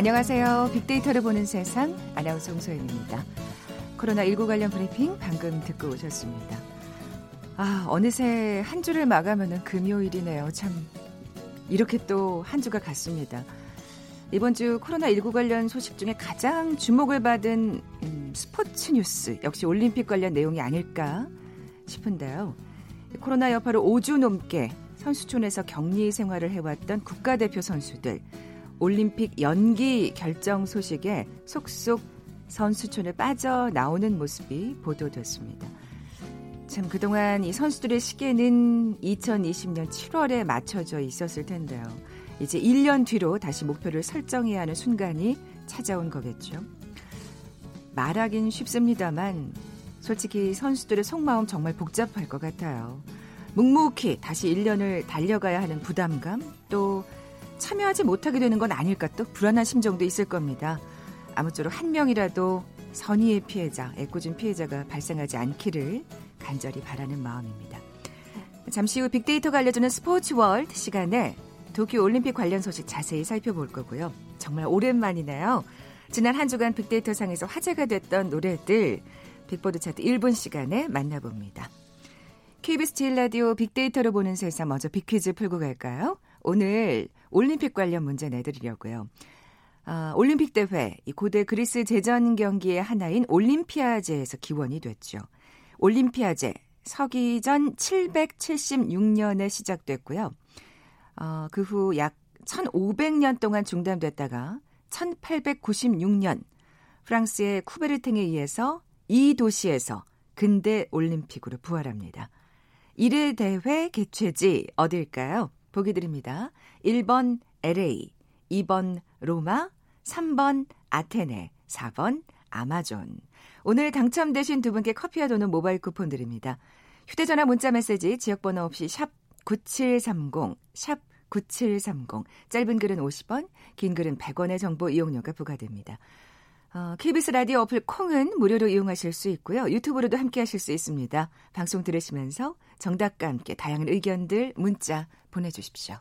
안녕하세요. 빅데이터를 보는 세상 아나운서 홍소연입니다. 코로나19 관련 브리핑 방금 듣고 오셨습니다. 아, 어느새 한 주를 마감하는 금요일이네요. 참 이렇게 또 한 주가 갔습니다. 이번 주 코로나19 관련 소식 중에 가장 주목을 받은 음, 스포츠 뉴스 역시 올림픽 관련 내용이 아닐까 싶은데요. 코로나 여파로 5주 넘게 선수촌에서 격리 생활을 해왔던 국가대표 선수들 올림픽 연기 결정 소식에 속속 선수촌을 빠져 나오는 모습이 보도됐습니다. 참 그동안 이 선수들의 시계는 2020년 7월에 맞춰져 있었을 텐데요. 이제 1년 뒤로 다시 목표를 설정해야 하는 순간이 찾아온 거겠죠. 말하긴 쉽습니다만 솔직히 선수들의 속마음 정말 복잡할 것 같아요. 묵묵히 다시 1년을 달려가야 하는 부담감, 또 참여하지 못하게 되는 건 아닐까 또 불안한 심정도 있을 겁니다. 아무쪼록 한 명이라도 선의의 피해자, 애꿎은 피해자가 발생하지 않기를 간절히 바라는 마음입니다. 잠시 후 빅데이터가 알려주는 스포츠 월드 시간에 도쿄 올림픽 관련 소식 자세히 살펴볼 거고요. 정말 오랜만이네요. 지난 한 주간 빅데이터 상에서 화제가 됐던 노래들 빅보드 차트 1분 시간에 만나봅니다. KBS 제일 라디오 빅데이터로 보는 세상 먼저 빅퀴즈 풀고 갈까요? 오늘 올림픽 관련 문제 내드리려고요. 아, 올림픽 대회, 이 고대 그리스 제전 경기의 하나인 올림피아제에서 기원이 됐죠. 올림피아제, 서기전 776년에 시작됐고요. 어, 그 후 약 1500년 동안 중단됐다가 1896년 프랑스의 쿠베르탱에 의해서 이 도시에서 근대 올림픽으로 부활합니다. 1회 대회 개최지 어딜까요? 보기 드립니다. 1번 LA, 2번 로마, 3번 아테네, 4번 아마존. 오늘 당첨되신 두 분께 커피와 도는 모바일 쿠폰 드립니다. 휴대전화 문자 메시지 지역번호 없이 샵 9730, 샵 9730. 짧은 글은 50원, 긴 글은 100원의 정보 이용료가 부과됩니다. 어, KBS 라디오 어플 콩은 무료로 이용하실 수 있고요. 유튜브로도 함께 하실 수 있습니다. 방송 들으시면서 정답과 함께 다양한 의견들 문자 보내주십시오.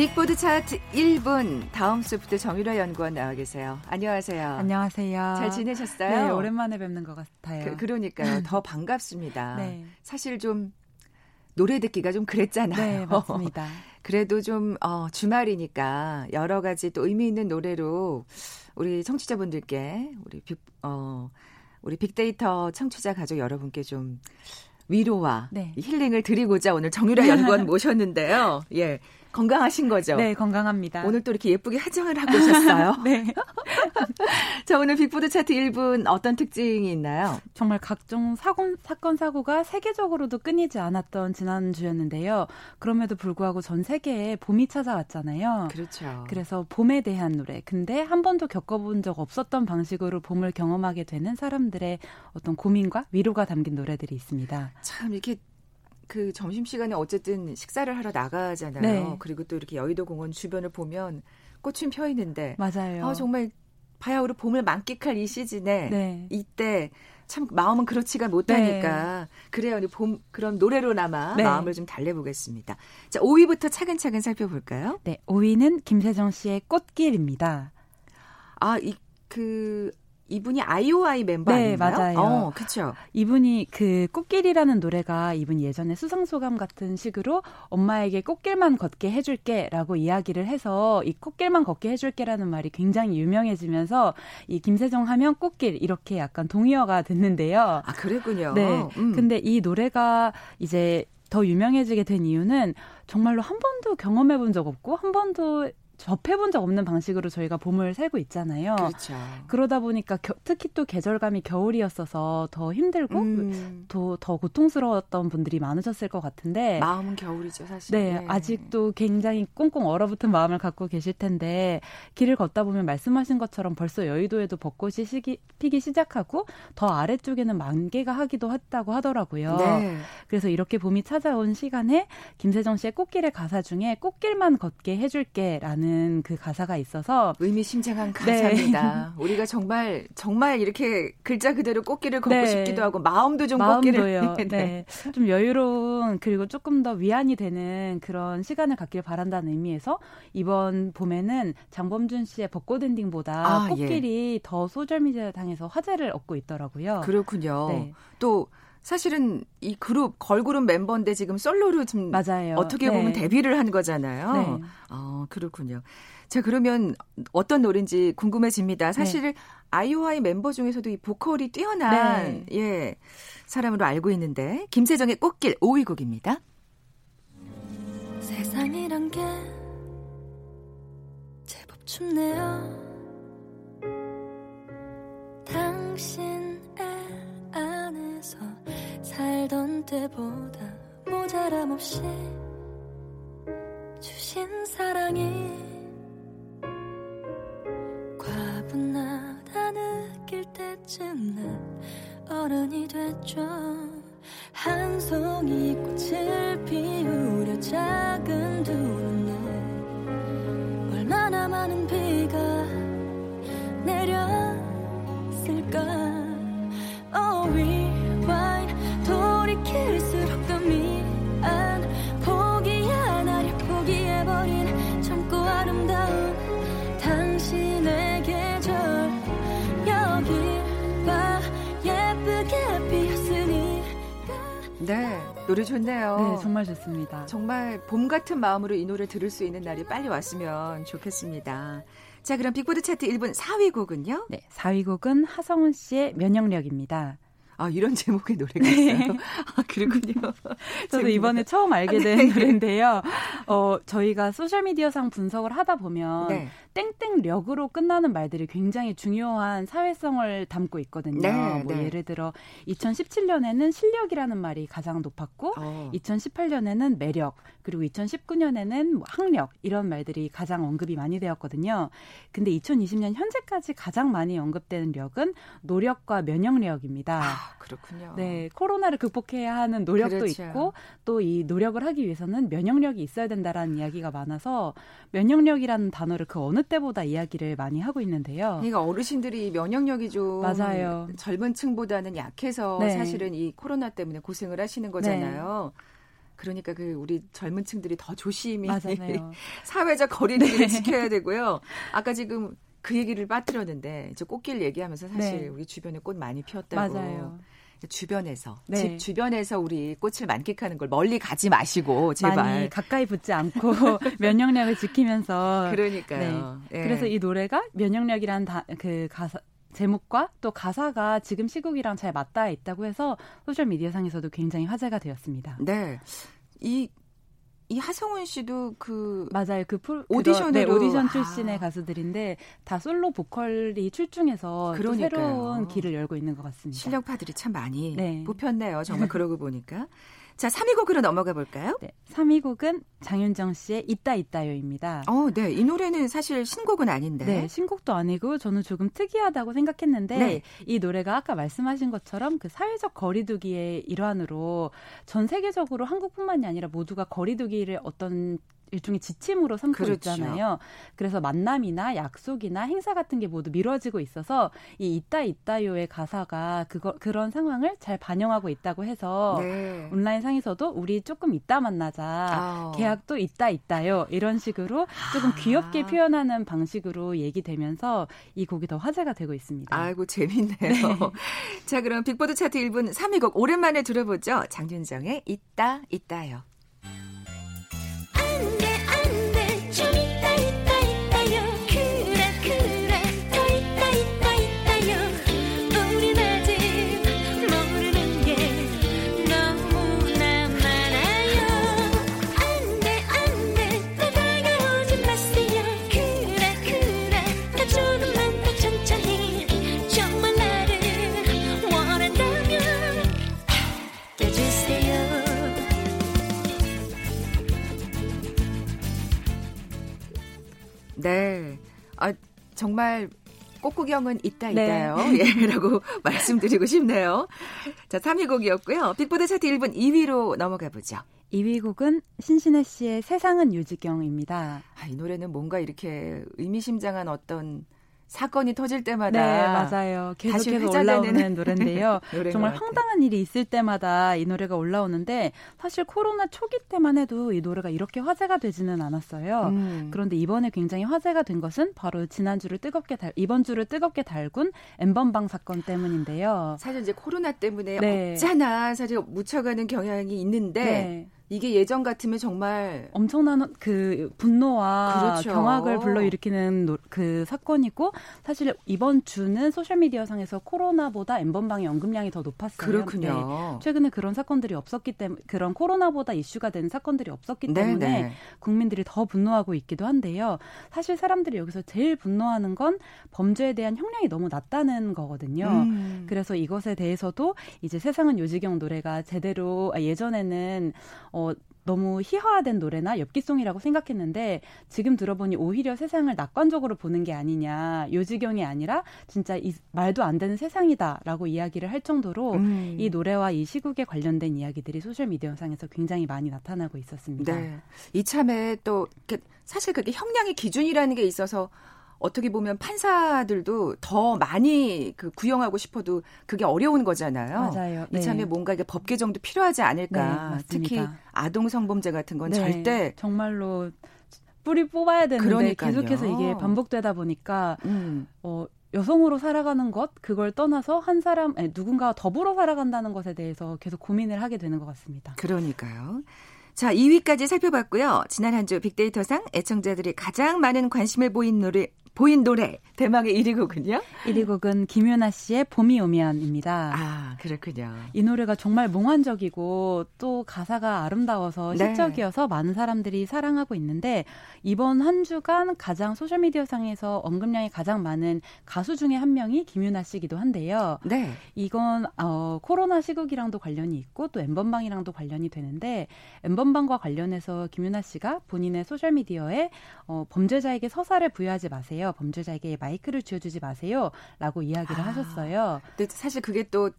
빅보드 차트 1분 다음 수부터 정유라 연구원 나와 계세요. 안녕하세요. 안녕하세요. 잘 지내셨어요? 네, 오랜만에 뵙는 것 같아요. 그, 러니까요더 반갑습니다. 네. 사실 좀 노래 듣기가 좀 그랬잖아요. 네, 맞습니다. 그래도 좀 어, 주말이니까 여러 가지 또 의미 있는 노래로 우리 청취자분들께 우리 빅, 어, 우리 빅데이터 청취자 가족 여러분께 좀 위로와 네. 힐링을 드리고자 오늘 정유라 연구원 모셨는데요. 예. 건강하신 거죠? 네, 건강합니다. 오늘 또 이렇게 예쁘게 화장을 하고 오셨어요? 네. 자, 오늘 빅보드 차트 1분 어떤 특징이 있나요? 정말 각종 사건, 사건, 사고가 세계적으로도 끊이지 않았던 지난주였는데요. 그럼에도 불구하고 전 세계에 봄이 찾아왔잖아요. 그렇죠. 그래서 봄에 대한 노래. 근데 한 번도 겪어본 적 없었던 방식으로 봄을 경험하게 되는 사람들의 어떤 고민과 위로가 담긴 노래들이 있습니다. 참 이렇게 그 점심 시간에 어쨌든 식사를 하러 나가잖아요. 네. 그리고 또 이렇게 여의도 공원 주변을 보면 꽃은 펴 있는데 맞아요. 아, 정말 바야흐로 봄을 만끽할 이 시즌에 네. 이때 참 마음은 그렇지가 못하니까 네. 그래요. 봄 그런 노래로나마 네. 마음을 좀 달래보겠습니다. 자, 5위부터 차근차근 살펴볼까요? 네, 5위는 김세정 씨의 꽃길입니다. 아, 이 그 이분이 아이오아이 멤버 네, 아닌가요? 맞아요. 어, 그렇죠. 이분이 그 꽃길이라는 노래가 이분 예전에 수상 소감 같은 식으로 엄마에게 꽃길만 걷게 해줄게라고 이야기를 해서 이 꽃길만 걷게 해줄게라는 말이 굉장히 유명해지면서 이 김세정 하면 꽃길 이렇게 약간 동의어가 됐는데요. 아 그랬군요. 네. 음. 근데 이 노래가 이제 더 유명해지게 된 이유는 정말로 한 번도 경험해 본 적 없고 한 번도 접해본 적 없는 방식으로 저희가 봄을 살고 있잖아요. 그렇죠. 그러다 보니까 겨, 특히 또 계절감이 겨울이었어서 더 힘들고 음. 더, 더 고통스러웠던 분들이 많으셨을 것 같은데 마음은 겨울이죠 사실. 네, 네, 아직도 굉장히 꽁꽁 얼어붙은 마음을 갖고 계실 텐데 길을 걷다 보면 말씀하신 것처럼 벌써 여의도에도 벚꽃이 시기, 피기 시작하고 더 아래쪽에는 만개가 하기도 했다고 하더라고요. 네. 그래서 이렇게 봄이 찾아온 시간에 김세정 씨의 꽃길의 가사 중에 꽃길만 걷게 해줄게라는 되는 그 가사가 있어서 의미심장한 가사입니다. 네. 우리가 정말 정말 이렇게 글자 그대로 꽃길을 걷고 네. 싶기도 하고 마음도 좀 마음도요. 꽃길을 네. 네. 좀 여유로운 그리고 조금 더 위안이 되는 그런 시간을 갖길 바란다는 의미에서 이번 봄에는 장범준 씨의 벚꽃 엔딩보다 아, 예. 꽃길이 예. 더 소셜 미디어 상에서 화제를 얻고 있더라고요. 그렇군요. 네. 또 사실은 이 그룹 걸그룹 멤버인데 지금 솔로로 좀 맞아요. 어떻게 네. 보면 데뷔를 한 거잖아요. 네. 어, 그렇군요. 자, 그러면 어떤 노래인지 궁금해집니다. 사실 네. 아이오아이 멤버 중에서도 이 보컬이 뛰어난 네. 예, 사람으로 알고 있는데 김세정의 꽃길 5위 곡입니다. 세상이란 게 제법 춥네요. 당신의 안에서 살던 때보다 모자람 없이 주신 사랑이 과분하다 느낄 때쯤 난 어른이 됐죠. 한 송이 꽃을 피우려 작은 두 눈에 얼마나 많은 비가 노래 좋네요. 네, 정말 좋습니다. 정말 봄 같은 마음으로 이 노래 들을 수 있는 날이 빨리 왔으면 좋겠습니다. 자, 그럼 빅보드 차트 1분 4위 곡은요? 네, 4위 곡은 하성훈 씨의 면역력입니다. 아, 이런 제목의 노래가 있어요. 네. 아, 그렇군요. 저도 이번에 처음 알게 된 네. 노래인데요. 어, 저희가 소셜미디어상 분석을 하다 보면 네. 땡땡력으로 끝나는 말들이 굉장히 중요한 사회성을 담고 있거든요. 네, 뭐 네. 예를 들어 2017년에는 실력이라는 말이 가장 높았고 어. 2018년에는 매력 그리고 2019년에는 뭐 학력 이런 말들이 가장 언급이 많이 되었거든요. 근데 2020년 현재까지 가장 많이 언급되는 력은 노력과 면역력입니다. 아, 그렇군요. 네, 코로나를 극복해야 하는 노력도 그렇죠. 있고 또 이 노력을 하기 위해서는 면역력이 있어야 된다라는 이야기가 많아서 면역력이라는 단어를 그 어느 때보다 이야기를 많이 하고 있는데요. 그러니까 어르신들이 면역력이 좀 맞아요. 젊은 층보다는 약해서 네. 사실은 이 코로나 때문에 고생을 하시는 거잖아요. 네. 그러니까 그 우리 젊은 층들이 더 조심히 사회적 거리두기를 네. 지켜야 되고요. 아까 지금 그 얘기를 빠뜨렸는데 저 꽃길 얘기하면서 사실 네. 우리 주변에 꽃 많이 피었다고. 맞아요. 주변에서 네. 집 주변에서 우리 꽃을 만끽하는 걸 멀리 가지 마시고 제발 많이 가까이 붙지 않고 면역력을 지키면서 그러니까요. 네. 네. 그래서 이 노래가 면역력이란 다, 그 가사 제목과 또 가사가 지금 시국이랑 잘 맞닿아 있다고 해서 소셜 미디어 상에서도 굉장히 화제가 되었습니다. 네. 이 이 하성훈 씨도 그 맞아요. 그 풀, 오디션으로 네, 오디션 출신의 아. 가수들인데 다 솔로 보컬이 출중해서 새로운 길을 열고 있는 것 같습니다. 실력파들이 참 많이 네. 뽑혔네요. 정말 그러고 보니까. 자, 3위 곡으로 넘어가 볼까요? 네. 3위 곡은 장윤정 씨의 있다 있다요입니다. 어, 네. 이 노래는 사실 신곡은 아닌데. 네, 신곡도 아니고 저는 조금 특이하다고 생각했는데 네. 이 노래가 아까 말씀하신 것처럼 그 사회적 거리두기의 일환으로 전 세계적으로 한국뿐만이 아니라 모두가 거리두기를 어떤 일종의 지침으로 삼고 그렇죠. 있잖아요. 그래서 만남이나 약속이나 행사 같은 게 모두 미뤄지고 있어서 이 있다 있다요의 가사가 그거 그런 상황을 잘 반영하고 있다고 해서 네. 온라인 상에서도 우리 조금 이따 만나자. 아 계약도 있다 있다요. 이런 식으로 조금 귀엽게 아. 표현하는 방식으로 얘기되면서 이 곡이 더 화제가 되고 있습니다. 아이고 재밌네요. 네. 자, 그럼 빅보드 차트 1분 3위 곡 오랜만에 들어보죠. 장윤정의 있다 있다요. 정말 꽃구경은 있다 네. 있다요. 예, 라고 말씀드리고 싶네요. 자, 3위 곡이었고요. 빅보드 차트 1분 2위로 넘어가 보죠. 2위 곡은 신신혜 씨의 세상은 유지경입니다. 아, 이 노래는 뭔가 이렇게 의미심장한 어떤 사건이 터질 때마다 네 맞아요 계속해서 올라오는 노래인데요 정말 황당한 일이 있을 때마다 이 노래가 올라오는데 사실 코로나 초기 때만 해도 이 노래가 이렇게 화제가 되지는 않았어요 음. 그런데 이번에 굉장히 화제가 된 것은 바로 지난 주를 뜨겁게 달 이번 주를 뜨겁게 달군 N번방 사건 때문인데요 사실 이제 코로나 때문에 네. 없잖아 사실 묻혀가는 경향이 있는데 네. 이게 예전 같으면 정말 엄청난 그 분노와 그렇죠. 경악을 불러일으키는 노, 그 사건이고 사실 이번 주는 소셜 미디어 상에서 코로나보다 N번방의 언급량이 더 높았어요. 그렇군요. 네. 최근에 그런 사건들이 없었기 때문에 그런 코로나보다 이슈가 된 사건들이 없었기 네, 때문에 네네. 국민들이 더 분노하고 있기도 한데요. 사실 사람들이 여기서 제일 분노하는 건 범죄에 대한 형량이 너무 낮다는 거거든요. 음. 그래서 이것에 대해서도 이제 세상은 요지경 노래가 제대로 아, 예전에는 어, 어, 너무 희화화된 노래나 엽기송이라고 생각했는데 지금 들어보니 오히려 세상을 낙관적으로 보는 게 아니냐 요지경이 아니라 진짜 이 말도 안 되는 세상이다라고 이야기를 할 정도로 음. 이 노래와 이 시국에 관련된 이야기들이 소셜 미디어상에서 굉장히 많이 나타나고 있었습니다. 네. 이참에 또 사실 그게 형량의 기준이라는 게 있어서 어떻게 보면 판사들도 더 많이 그 구형하고 싶어도 그게 어려운 거잖아요. 맞아요. 네. 이참에 뭔가 이게 법 개정도 필요하지 않을까. 네, 특히 아동 성범죄 같은 건 네, 절대 정말로 뿌리 뽑아야 되는데 그러니까요. 계속해서 이게 반복되다 보니까 음. 어 여성으로 살아가는 것 그걸 떠나서 한 사람 아니, 누군가와 더불어 살아간다는 것에 대해서 계속 고민을 하게 되는 것 같습니다. 그러니까요. 자, 2위까지 살펴봤고요. 지난 한 주 빅데이터상 애청자들이 가장 많은 관심을 보인 노래 보인 노래 대망의 1위 곡은요? 1위 곡은 김윤아 씨의 봄이 오면입니다. 아 그렇군요. 이 노래가 정말 몽환적이고 또 가사가 아름다워서 네. 시적이어서 많은 사람들이 사랑하고 있는데 이번 한 주간 가장 소셜 미디어 상에서 언급량이 가장 많은 가수 중에 한 명이 김윤아 씨기도 한데요. 네. 이건 어, 코로나 시국이랑도 관련이 있고 또 엠번방이랑도 관련이 되는데 N번방과 관련해서 김윤아 씨가 본인의 소셜 미디어에 어, 범죄자에게 서사를 부여하지 마세요. 범죄자에게 마이크를 쥐어주지 마세요 라고 이야기를 아, 하셨어요. 근데 사실 그게 또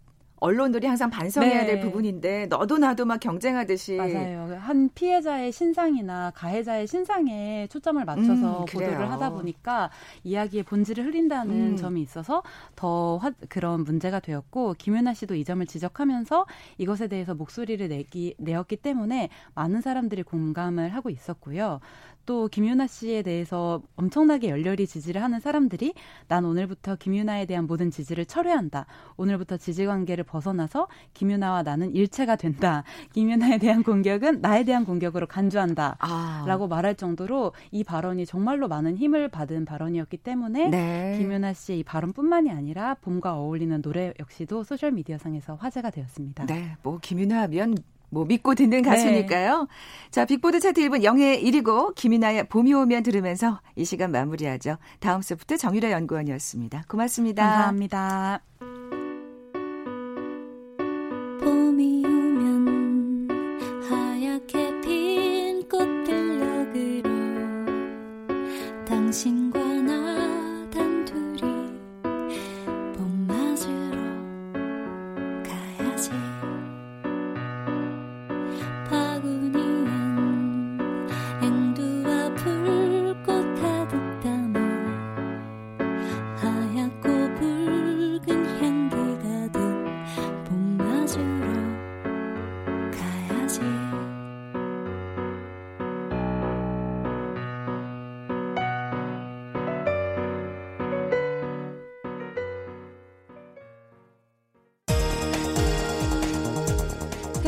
언론들이 항상 반성해야 네. 될 부분인데 너도 나도 막 경쟁하듯이 맞아요. 한 피해자의 신상이나 가해자의 신상에 초점을 맞춰서 음, 보도를 하다 보니까 이야기의 본질을 흐린다는 음. 점이 있어서 더 화, 그런 문제가 되었고 김윤아 씨도 이 점을 지적하면서 이것에 대해서 목소리를 내기 내었기 때문에 많은 사람들이 공감을 하고 있었고요. 또 김윤아 씨에 대해서 엄청나게 열렬히 지지를 하는 사람들이 난 오늘부터 김윤아에 대한 모든 지지를 철회한다. 오늘부터 지지 관계를 벗어나서 김윤아와 나는 일체가 된다. 김윤아에 대한 공격은 나에 대한 공격으로 간주한다. 아. 라고 말할 정도로 이 발언이 정말로 많은 힘을 받은 발언이었기 때문에 네. 김윤아 씨의 이 발언뿐만이 아니라 봄과 어울리는 노래 역시도 소셜 미디어 상에서 화제가 되었습니다. 네, 뭐 김윤아 하면 뭐 믿고 듣는 가수니까요. 네. 자, 빅보드 차트 1분 영예 1위고 김이나의 봄이 오면 들으면서 이 시간 마무리하죠. 다음 소프트 정유라 연구원이었습니다. 고맙습니다. 감사합니다.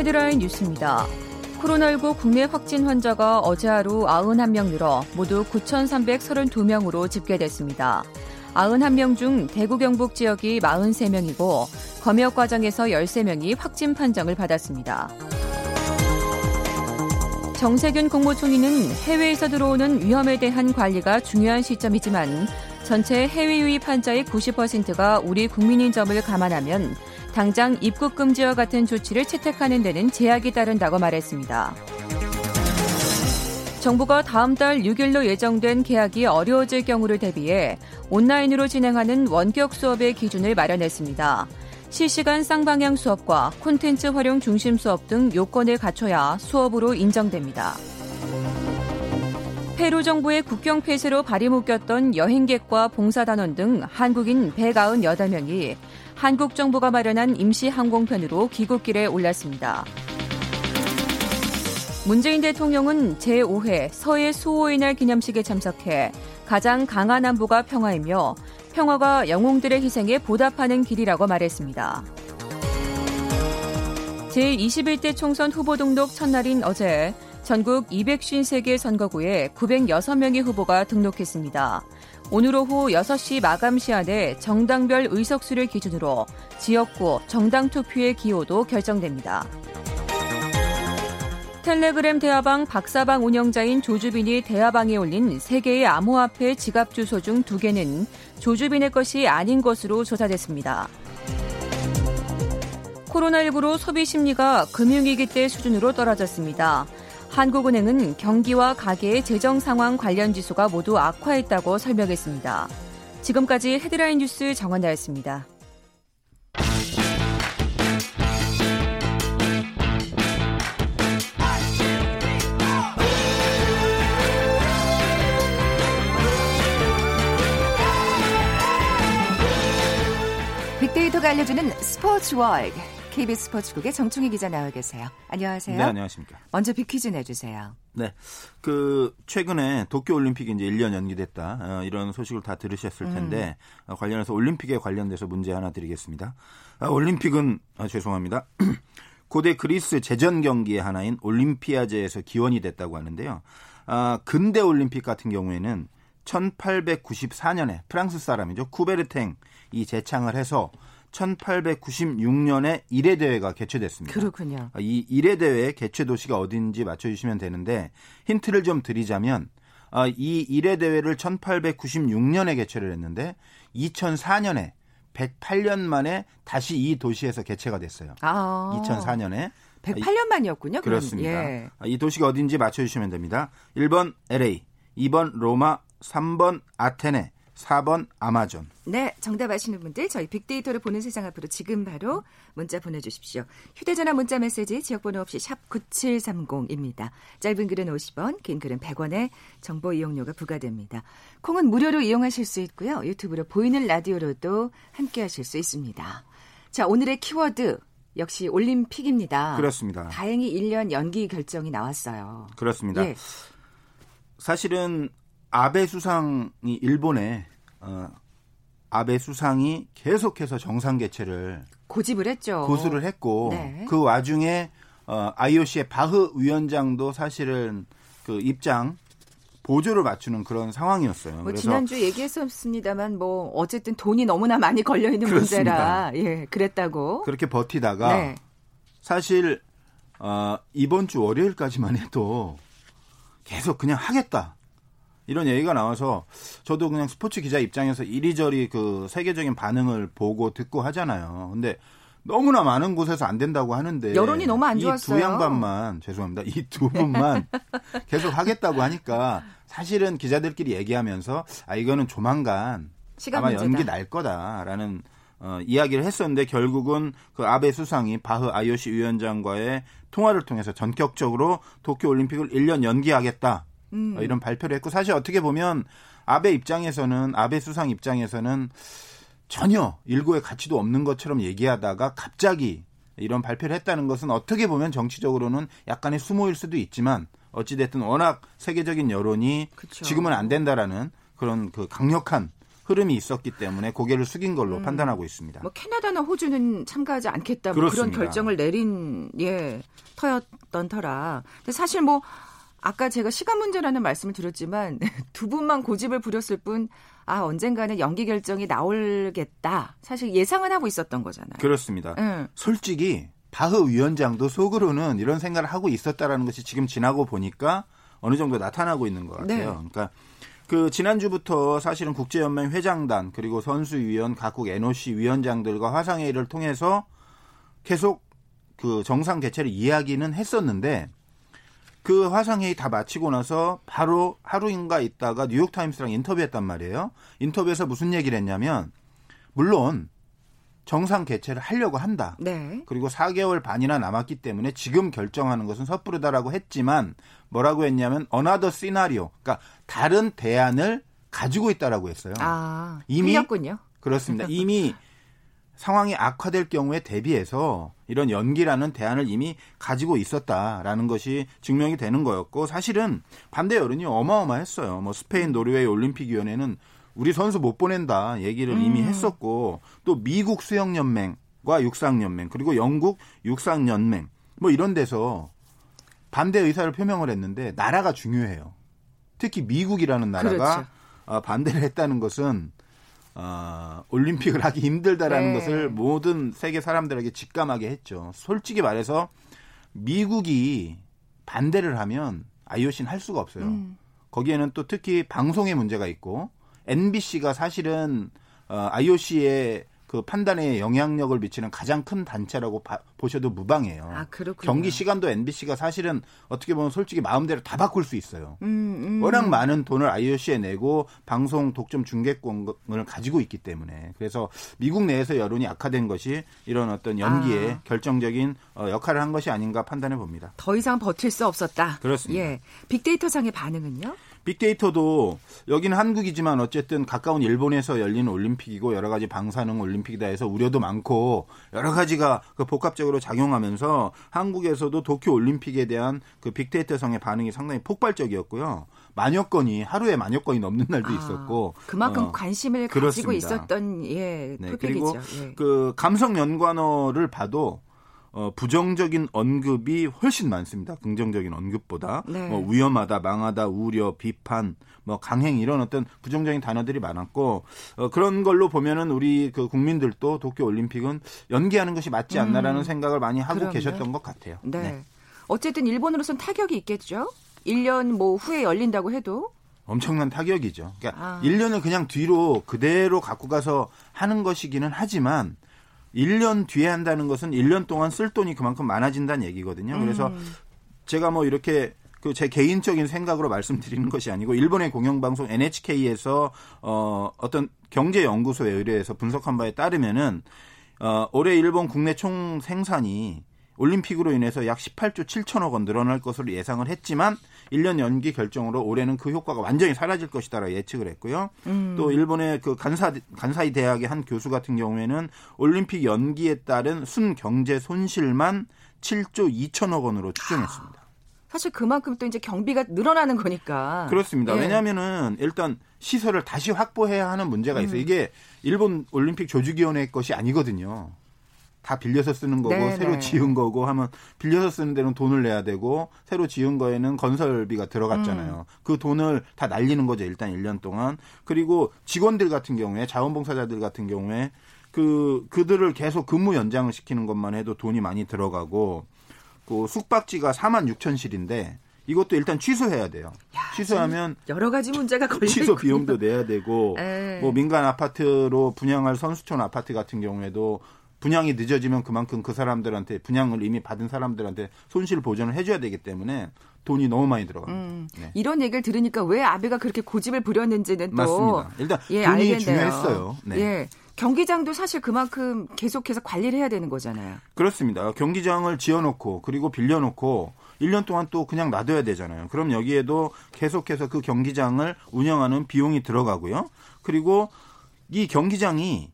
헤드라인 뉴스입니다. 코로나19 국내 확진 환자가 어제 하루 91명 늘어 모두 9,332명으로 집계됐습니다. 91명 중 대구 경북 지역이 43명이고 검역 과정에서 13명이 확진 판정을 받았습니다. 정세균 국무총리는 해외에서 들어오는 위험에 대한 관리가 중요한 시점이지만 전체 해외 유입 환자의 90%가 우리 국민인 점을 감안하면 당장 입국 금지와 같은 조치를 채택하는 데는 제약이 따른다고 말했습니다. 정부가 다음 달 6일로 예정된 개학이 어려워질 경우를 대비해 온라인으로 진행하는 원격 수업의 기준을 마련했습니다. 실시간 쌍방향 수업과 콘텐츠 활용 중심 수업 등 요건을 갖춰야 수업으로 인정됩니다. 페루 정부의 국경 폐쇄로 발이 묶였던 여행객과 봉사단원 등 한국인 198명이 한국 정부가 마련한 임시 항공편으로 귀국길에 올랐습니다. 문재인 대통령은 제5회 서해 수호의 날 기념식에 참석해 가장 강한 안보가 평화이며 평화가 영웅들의 희생에 보답하는 길이라고 말했습니다. 제21대 총선 후보 등록 첫날인 어제 전국 253개 선거구에 906명의 후보가 등록했습니다. 오늘 오후 6시 마감 시한에 정당별 의석수를 기준으로 지역구 정당 투표의 기호도 결정됩니다. 텔레그램 대화방 박사방 운영자인 조주빈이 대화방에 올린 3개의 암호화폐 지갑 주소 중 2개는 조주빈의 것이 아닌 것으로 조사됐습니다. 코로나19로 소비 심리가 금융위기 때 수준으로 떨어졌습니다. 한국은행은 경기와 가계의 재정 상황 관련 지수가 모두 악화했다고 설명했습니다. 지금까지 헤드라인 뉴스 정원나였습니다. 빅데이터가 알려주는 스포츠 월드. KBS 스포츠국의 정충희 기자 나와 계세요. 안녕하세요. 네, 안녕하십니까. 먼저 빅퀴즈 내주세요. 네. 그, 최근에 도쿄 올림픽이 이제 1년 연기됐다. 어, 이런 소식을 다 들으셨을 음. 텐데, 음. 어, 관련해서 올림픽에 관련돼서 문제 하나 드리겠습니다. 아, 올림픽은, 아, 죄송합니다. 고대 그리스 제전 경기의 하나인 올림피아제에서 기원이 됐다고 하는데요. 아, 근대 올림픽 같은 경우에는 1894년에 프랑스 사람이죠. 쿠베르탱이 제창을 해서 1896년에 1회 대회가 개최됐습니다. 그렇군요. 이 1회 대회 개최 도시가 어딘지 맞춰주시면 되는데 힌트를 좀 드리자면 아, 이 1회 대회를 1896년에 개최를 했는데 2004년에 108년 만에 다시 이 도시에서 개최가 됐어요. 아. 2004년에 108년 만이었군요. 그렇습니다. 예. 이 도시가 어딘지 맞춰주시면 됩니다. 1번 LA, 2번 로마, 3번 아테네, 4번 아마존. 네, 정답 아시는 분들 저희 빅데이터를 보는 세상 앞으로 지금 바로 문자 보내주십시오. 휴대전화 문자 메시지 지역번호 없이 샵 9730입니다. 짧은 글은 50원, 긴 글은 100원의 정보 이용료가 부과됩니다. 콩은 무료로 이용하실 수 있고요. 유튜브로 보이는 라디오로도 함께하실 수 있습니다. 자, 오늘의 키워드 역시 올림픽입니다. 그렇습니다. 다행히 1년 연기 결정이 나왔어요. 그렇습니다. 예. 사실은 아베 수상이 일본에 어, 아베 수상이 계속해서 정상 개최를 고집을 했죠. 고수를 했고 네. 그 와중에 어, IOC의 바흐 위원장도 사실은 그 입장 보조를 맞추는 그런 상황이었어요. 뭐 지난주 얘기했었습니다만 뭐 어쨌든 돈이 너무나 많이 걸려 있는 문제라 예 그랬다고 그렇게 버티다가 네. 사실 어, 이번 주 월요일까지만 해도 계속 그냥 하겠다. 이런 얘기가 나와서 저도 그냥 스포츠 기자 입장에서 이리저리 그 세계적인 반응을 보고 듣고 하잖아요. 근데 너무나 많은 곳에서 안 된다고 하는데 여론이 너무 안 좋았어요. 이 두 양반만 죄송합니다. 이 두 분만 계속 하겠다고 하니까 사실은 기자들끼리 얘기하면서 아 이거는 조만간 시간 아마 문제다. 연기 날 거다라는 어, 이야기를 했었는데 결국은 그 아베 수상이 바흐 IOC 위원장과의 통화를 통해서 전격적으로 도쿄 올림픽을 1년 연기하겠다 음. 어, 이런 발표를 했고 사실 어떻게 보면 아베 입장에서는 아베 수상 입장에서는 전혀 일고의 가치도 없는 것처럼 얘기하다가 갑자기 이런 발표를 했다는 것은 어떻게 보면 정치적으로는 약간의 수모일 수도 있지만 어찌됐든 워낙 세계적인 여론이 그쵸. 지금은 안 된다라는 그런 그 강력한 흐름이 있었기 때문에 고개를 숙인 걸로 음. 판단하고 있습니다. 뭐 캐나다나 호주는 참가하지 않겠다 뭐 그런. 결정을 내린 예 터였던 터라. 근데 사실 뭐 아까 제가 시간 문제라는 말씀을 드렸지만 두 분만 고집을 부렸을 뿐 아 언젠가는 연기 결정이 나올겠다. 사실 예상은 하고 있었던 거잖아요. 그렇습니다. 예. 솔직히 바흐 위원장도 속으로는 이런 생각을 하고 있었다라는 것이 지금 지나고 보니까 어느 정도 나타나고 있는 것 같아요. 네. 그러니까 그 지난주부터 사실은 국제연맹 회장단 그리고 선수위원 각국 NOC 위원장들과 화상회의를 통해서 계속 그 정상 개최를 이야기는 했었는데 그 화상회의 다 마치고 나서 바로 하루인가 있다가 뉴욕타임스랑 인터뷰했단 말이에요. 인터뷰에서 무슨 얘기를 했냐면 물론 정상 개최를 하려고 한다. 네. 그리고 4개월 반이나 남았기 때문에 지금 결정하는 것은 섣부르다라고 했지만 뭐라고 했냐면 another 시나리오. 그러니까 다른 대안을 가지고 있다라고 했어요. 아, 이미 틀렸군요. 그렇습니다. 이미 상황이 악화될 경우에 대비해서 이런 연기라는 대안을 이미 가지고 있었다라는 것이 증명이 되는 거였고 사실은 반대 여론이 어마어마했어요. 뭐 스페인, 노르웨이 올림픽위원회는 우리 선수 못 보낸다 얘기를 이미 음. 했었고 또 미국 수영연맹과 육상연맹 그리고 영국 육상연맹 뭐 이런 데서 반대 의사를 표명을 했는데 나라가 중요해요. 특히 미국이라는 나라가 그렇죠. 어, 반대를 했다는 것은 어, 올림픽을 하기 힘들다라는 네. 것을 모든 세계 사람들에게 직감하게 했죠. 솔직히 말해서 미국이 반대를 하면 IOC는 할 수가 없어요. 음. 거기에는 또 특히 방송의 문제가 있고 NBC가 사실은 어, IOC의 그 판단에 영향력을 미치는 가장 큰 단체라고 봐- 보셔도 무방해요. 아, 그렇군요. 경기 시간도 NBC가 사실은 어떻게 보면 솔직히 마음대로 다 바꿀 수 있어요. 음, 음. 워낙 많은 돈을 IOC에 내고 방송 독점 중계권을 가지고 있기 때문에 그래서 미국 내에서 여론이 악화된 것이 이런 어떤 연기에 아. 결정적인 어, 역할을 한 것이 아닌가 판단해 봅니다. 더 이상 버틸 수 없었다. 그렇습니다. 예. 빅데이터상의 반응은요? 빅데이터도 여기는 한국이지만 어쨌든 가까운 일본에서 열리는 올림픽이고 여러 가지 방사능 올림픽이다 해서 우려도 많고 여러 가지가 그 복합적으로 작용하면서 한국에서도 도쿄 올림픽에 대한 그 빅데이터성의 반응이 상당히 폭발적이었고요. 만여 건이 하루에 만여 건이 넘는 날도 아, 있었고 그만큼 어, 관심을 가지고 그렇습니다. 있었던 예, 네, 토픽이죠. 그리고 예. 그 감성 연관어를 봐도 어, 부정적인 언급이 훨씬 많습니다. 긍정적인 언급보다 네. 뭐 위험하다, 망하다, 우려, 비판, 뭐 강행 이런 어떤 부정적인 단어들이 많았고 어, 그런 걸로 보면은 우리 그 국민들도 도쿄 올림픽은 연기하는 것이 맞지 않나라는 생각을 많이 하고 음. 그럼요. 계셨던 것 같아요. 네. 어쨌든 일본으로선 타격이 있겠죠. 1년 뭐 후에 열린다고 해도 엄청난 타격이죠. 그러니까 아. 1년을 그냥 뒤로 그대로 갖고 가서 하는 것이기는 하지만 1년 뒤에 한다는 것은 1년 동안 쓸 돈이 그만큼 많아진다는 얘기거든요. 그래서 음. 제가 뭐 이렇게 그 제 개인적인 생각으로 말씀드리는 것이 아니고 일본의 공영방송 NHK에서 어 어떤 경제 연구소에 의뢰해서 분석한 바에 따르면은 어 올해 일본 국내 총 생산이 올림픽으로 인해서 약 18조 7천억 원 늘어날 것으로 예상을 했지만 1년 연기 결정으로 올해는 그 효과가 완전히 사라질 것이다라 예측을 했고요. 음. 또 일본의 그 간사 간사이 대학의 한 교수 같은 경우에는 올림픽 연기에 따른 순 경제 손실만 7조 2천억 원으로 추정했습니다. 사실 그만큼 또 이제 경비가 늘어나는 거니까. 그렇습니다. 예. 왜냐하면은 일단 시설을 다시 확보해야 하는 문제가 음. 있어요. 이게 일본 올림픽 조직위원회 것이 아니거든요. 다 빌려서 쓰는 거고 네, 새로 네. 지은 거고 하면 빌려서 쓰는 데는 돈을 내야 되고 새로 지은 거에는 건설비가 음. 들어갔잖아요. 그 돈을 다 날리는 거죠. 일단 1년 동안. 그리고 직원들 같은 경우에 자원봉사자들 같은 경우에 그 그들을 계속 근무 연장을 시키는 것만 해도 돈이 많이 들어가고 그 숙박지가 4만 6천실인데 이것도 일단 취소해야 돼요. 취소하면 여러 가지 문제가 걸려 취소. 비용도 내야 되고 예. 뭐 민간 아파트로 분양할 선수촌 아파트 같은 경우에도 분양이 늦어지면 그만큼 그 사람들한테 분양을 이미 받은 사람들한테 손실 보전을 해줘야 되기 때문에 돈이 너무 많이 들어갑니다. 음, 네. 이런 얘기를 들으니까 왜 아베가 그렇게 고집을 부렸는지는 또 맞습니다. 일단 예, 돈이 알겠네요. 중요했어요. 네. 예. 경기장도 사실 그만큼 계속해서 관리를 해야 되는 거잖아요. 그렇습니다. 경기장을 지어놓고 그리고 빌려놓고 1년 동안 또 그냥 놔둬야 되잖아요. 그럼 여기에도 계속해서 그 경기장을 운영하는 비용이 들어가고요. 그리고 이 경기장이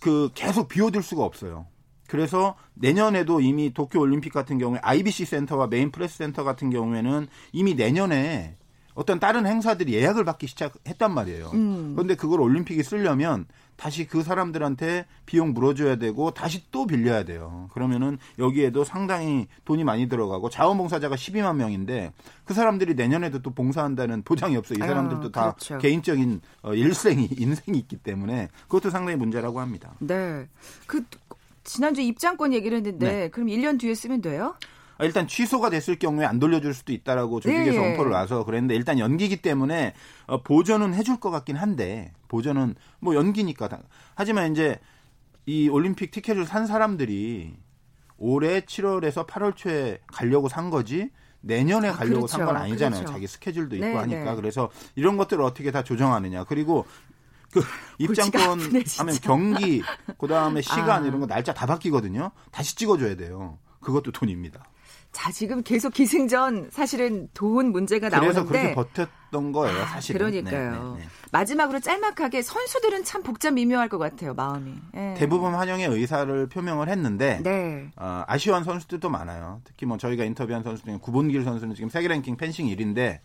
그 계속 비워둘 수가 없어요. 그래서 내년에도 이미 도쿄 올림픽 같은 경우에 IBC 센터와 메인 프레스 센터 같은 경우에는 이미 내년에 어떤 다른 행사들이 예약을 받기 시작했단 말이에요. 음. 그런데 그걸 올림픽이 쓰려면 다시 그 사람들한테 비용 물어줘야 되고 다시 또 빌려야 돼요. 그러면은 여기에도 상당히 돈이 많이 들어가고 자원봉사자가 12만 명인데 그 사람들이 내년에도 또 봉사한다는 보장이 없어요. 이 아유, 사람들도 다 그렇죠. 개인적인 어, 일생이 인생이 있기 때문에 그것도 상당히 문제라고 합니다. 네. 그 지난주 입장권 얘기를 했는데 네. 그럼 1년 뒤에 쓰면 돼요? 아, 일단 취소가 됐을 경우에 안 돌려줄 수도 있다라고 조직에서 예, 예. 엄포를 놔서 그랬는데 일단 연기기 때문에 어, 보전은 해줄 것 같긴 한데 보전은 뭐 연기니까 다. 하지만 이제 이 올림픽 티켓을 산 사람들이 올해 7월에서 8월 초에 가려고 산 거지 내년에 아, 가려고 그렇죠. 산건 아니잖아요. 그렇죠. 자기 스케줄도 있고 네, 하니까 네. 그래서 이런 것들을 어떻게 다 조정하느냐 그리고 그 입장권 하면 경기, 그 다음에 시간 아. 이런 거 날짜 다 바뀌거든요. 다시 찍어줘야 돼요. 그것도 돈입니다. 자, 지금 계속 기승전 사실은 돈 문제가 나오는데 그래서 그렇게 버텼던 거예요, 사실은. 그러니까요. 네, 네, 네. 마지막으로 짤막하게 선수들은 참 복잡 미묘할 것 같아요, 마음이. 네. 대부분 환영의 의사를 표명을 했는데 네. 어, 아쉬워한 선수들도 많아요. 특히 뭐 저희가 인터뷰한 선수 중에 구본길 선수는 지금 세계 랭킹 펜싱 1인데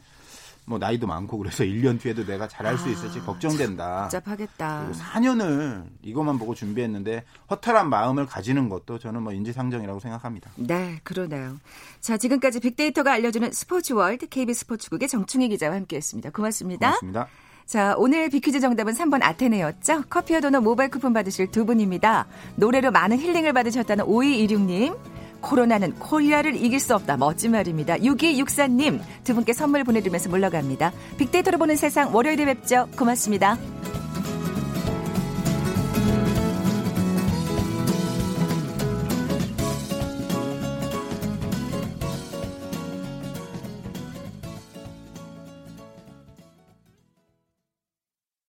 뭐 나이도 많고 그래서 1년 뒤에도 내가 잘할 아, 수 있을지 걱정된다. 복잡하겠다. 4년을 이것만 보고 준비했는데 허탈한 마음을 가지는 것도 저는 뭐 인지상정이라고 생각합니다. 네, 그러네요. 자, 지금까지 빅데이터가 알려주는 스포츠 월드 KBS 스포츠국의 정충희 기자와 함께했습니다. 고맙습니다. 고맙습니다. 자, 오늘 빅퀴즈 정답은 3번 아테네였죠? 커피와 도넛 모바일 쿠폰 받으실 두 분입니다. 노래로 많은 힐링을 받으셨다는 5216님. 코로나는 코리아를 이길 수 없다. 멋진 말입니다. 6264님 두 분께 선물 보내드리면서 물러갑니다. 빅데이터로 보는 세상 월요일에 뵙죠. 고맙습니다.